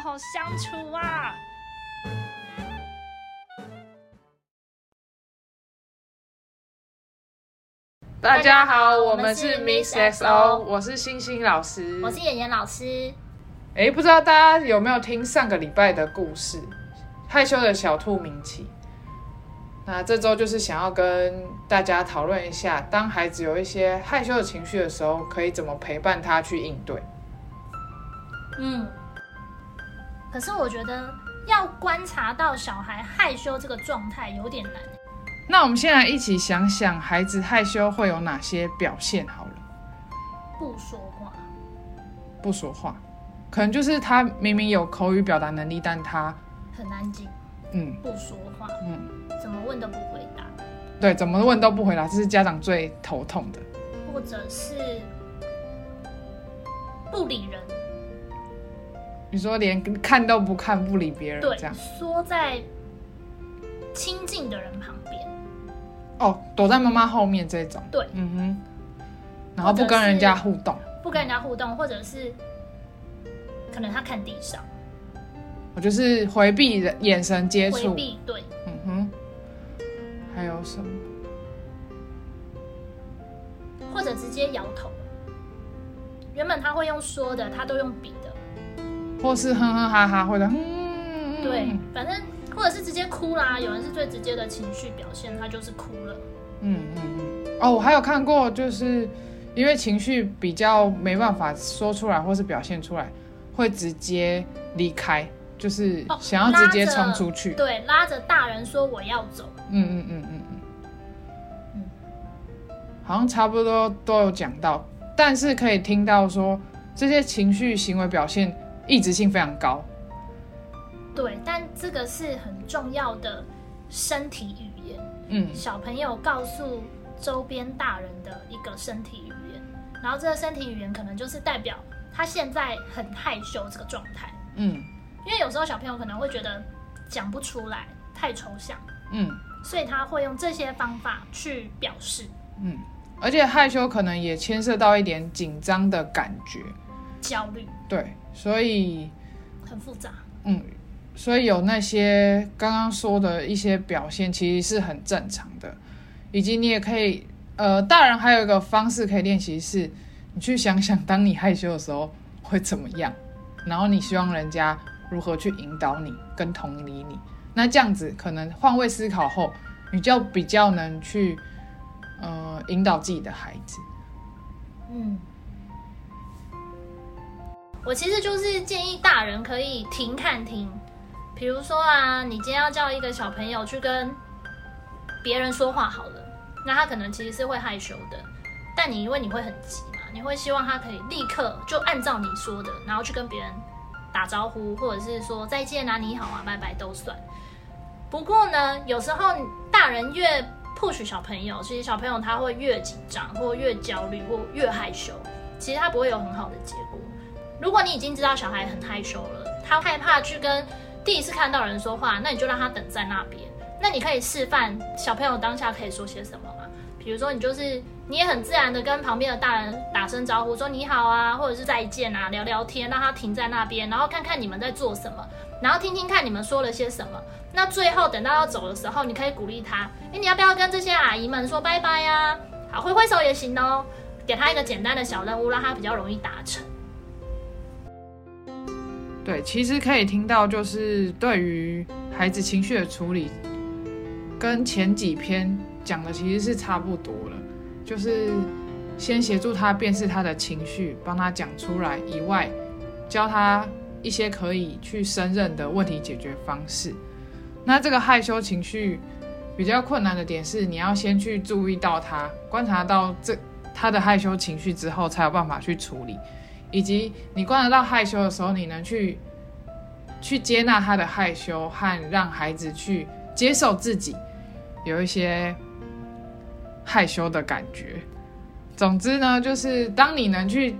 好好相处啊！大家好，我们是 Miss Miss XO，XO 我是星星老师。我是妍妍老师。哎，不知道大家有没有听上个礼拜的故事《害羞的小兔明奇》？那这周就是想要跟大家讨论一下，当孩子有一些害羞的情绪的时候，可以怎么陪伴他去应对。嗯，可是我觉得要观察到小孩害羞这个状态有点难。那我们先来一起想想，孩子害羞会有哪些表现？好了，不说话，不说话，可能就是他明明有口语表达能力，但他很安静，嗯。不说话，嗯，怎么问都不回答，对，怎么问都不回答，这是家长最头痛的。或者是不理人，你说连看都不看，不理别人对这样，缩在亲近的人旁边，哦，躲在妈妈后面这种，对，嗯哼，然后不跟人家互动，不跟人家互动，或者是可能他看地上。我就是回避人眼神接触，回避，对，嗯哼，还有什么？或者直接摇头。原本他会用说的，他都用比的，或是哼哼哈哈，或者嗯，对，反正或者是直接哭啦。有人是最直接的情绪表现，他就是哭了。嗯嗯嗯。哦，我还有看过，就是因为情绪比较没办法说出来，或是表现出来，会直接离开，就是哦想要直接冲出去。对，拉着大人说我要走。嗯嗯嗯嗯嗯，好像差不多都有讲到，但是可以听到说这些情绪行为表现异质性非常高。对，但这个是很重要的身体语言，嗯。小朋友告诉周边大人的一个身体语言，然后这个身体语言可能就是代表他现在很害羞这个状态，嗯。因为有时候小朋友可能会觉得讲不出来，太抽象，嗯。所以他会用这些方法去表示。嗯，而且害羞可能也牵涉到一点紧张的感觉，焦虑，对，所以很复杂。嗯，所以有那些刚刚说的一些表现，其实是很正常的，以及你也可以，呃，大人还有一个方式可以练习是，你去想想，当你害羞的时候会怎么样，然后你希望人家如何去引导你跟同理你，那这样子可能换位思考后，你就比较能去，呃，引导自己的孩子。嗯，我其实就是建议大人可以停看听，比如说啊，你今天要叫一个小朋友去跟别人说话好了，那他可能其实是会害羞的，但你因为你会很急嘛，你会希望他可以立刻就按照你说的，然后去跟别人打招呼，或者是说再见啊、你好啊、拜拜都算。不过呢，有时候大人越 push 小朋友，其实小朋友他会越紧张，或越焦虑，或越害羞。其实他不会有很好的结果。如果你已经知道小孩很害羞了，他害怕去跟第一次看到人说话，那你就让他等在那边。那你可以示范小朋友当下可以说些什么嘛？比如说你就是你也很自然的跟旁边的大人打声招呼，说你好啊，或者是再见啊，聊聊天，让他停在那边，然后看看你们在做什么，然后听听看你们说了些什么。那最后等到要走的时候，你可以鼓励他，哎，你要不要跟这些阿姨们说拜拜呀、好，挥挥手也行哦，给他一个简单的小任务，让他比较容易达成。对，其实可以听到，就是对于孩子情绪的处理，跟前几篇讲的其实是差不多了。就是先协助他辨识他的情绪，帮他讲出来以外，教他一些可以去胜任的问题解决方式。那这个害羞情绪比较困难的点是，你要先去注意到他，观察到这他的害羞情绪之后，才有办法去处理。以及你观察到害羞的时候，你能去去接纳他的害羞，和让孩子去接受自己有一些害羞的感觉。总之呢，就是当你能去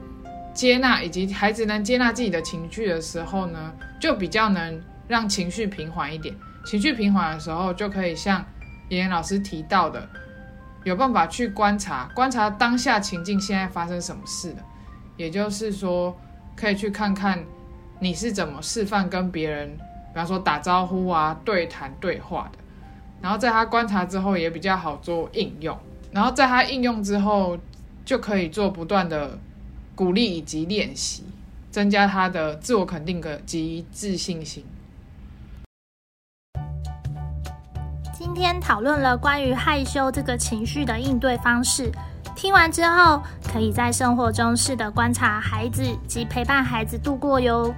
接纳，以及孩子能接纳自己的情绪的时候呢，就比较能让情绪平缓一点。情绪平缓的时候，就可以像妍妍老师提到的，有办法去观察，观察当下情境现在发生什么事了。也就是说，可以去看看你是怎么示范跟别人，比方说打招呼啊、对谈、对话的。然后在他观察之后，也比较好做应用。然后在他应用之后，就可以做不断的鼓励以及练习，增加他的自我肯定的及自信心。今天讨论了关于害羞这个情绪的应对方式，听完之后，可以在生活中试着观察孩子及陪伴孩子度过哟。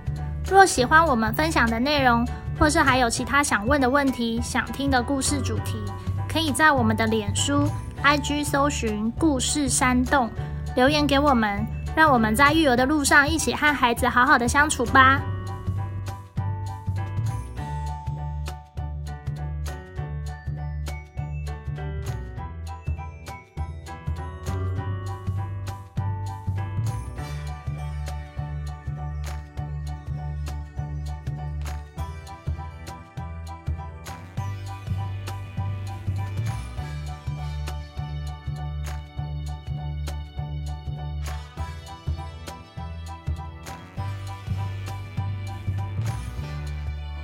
若喜欢我们分享的内容，或是还有其他想问的问题、想听的故事主题，可以在我们的脸书、IG 搜寻“故事山洞”留言给我们，让我们在育儿的路上一起和孩子好好的相处吧。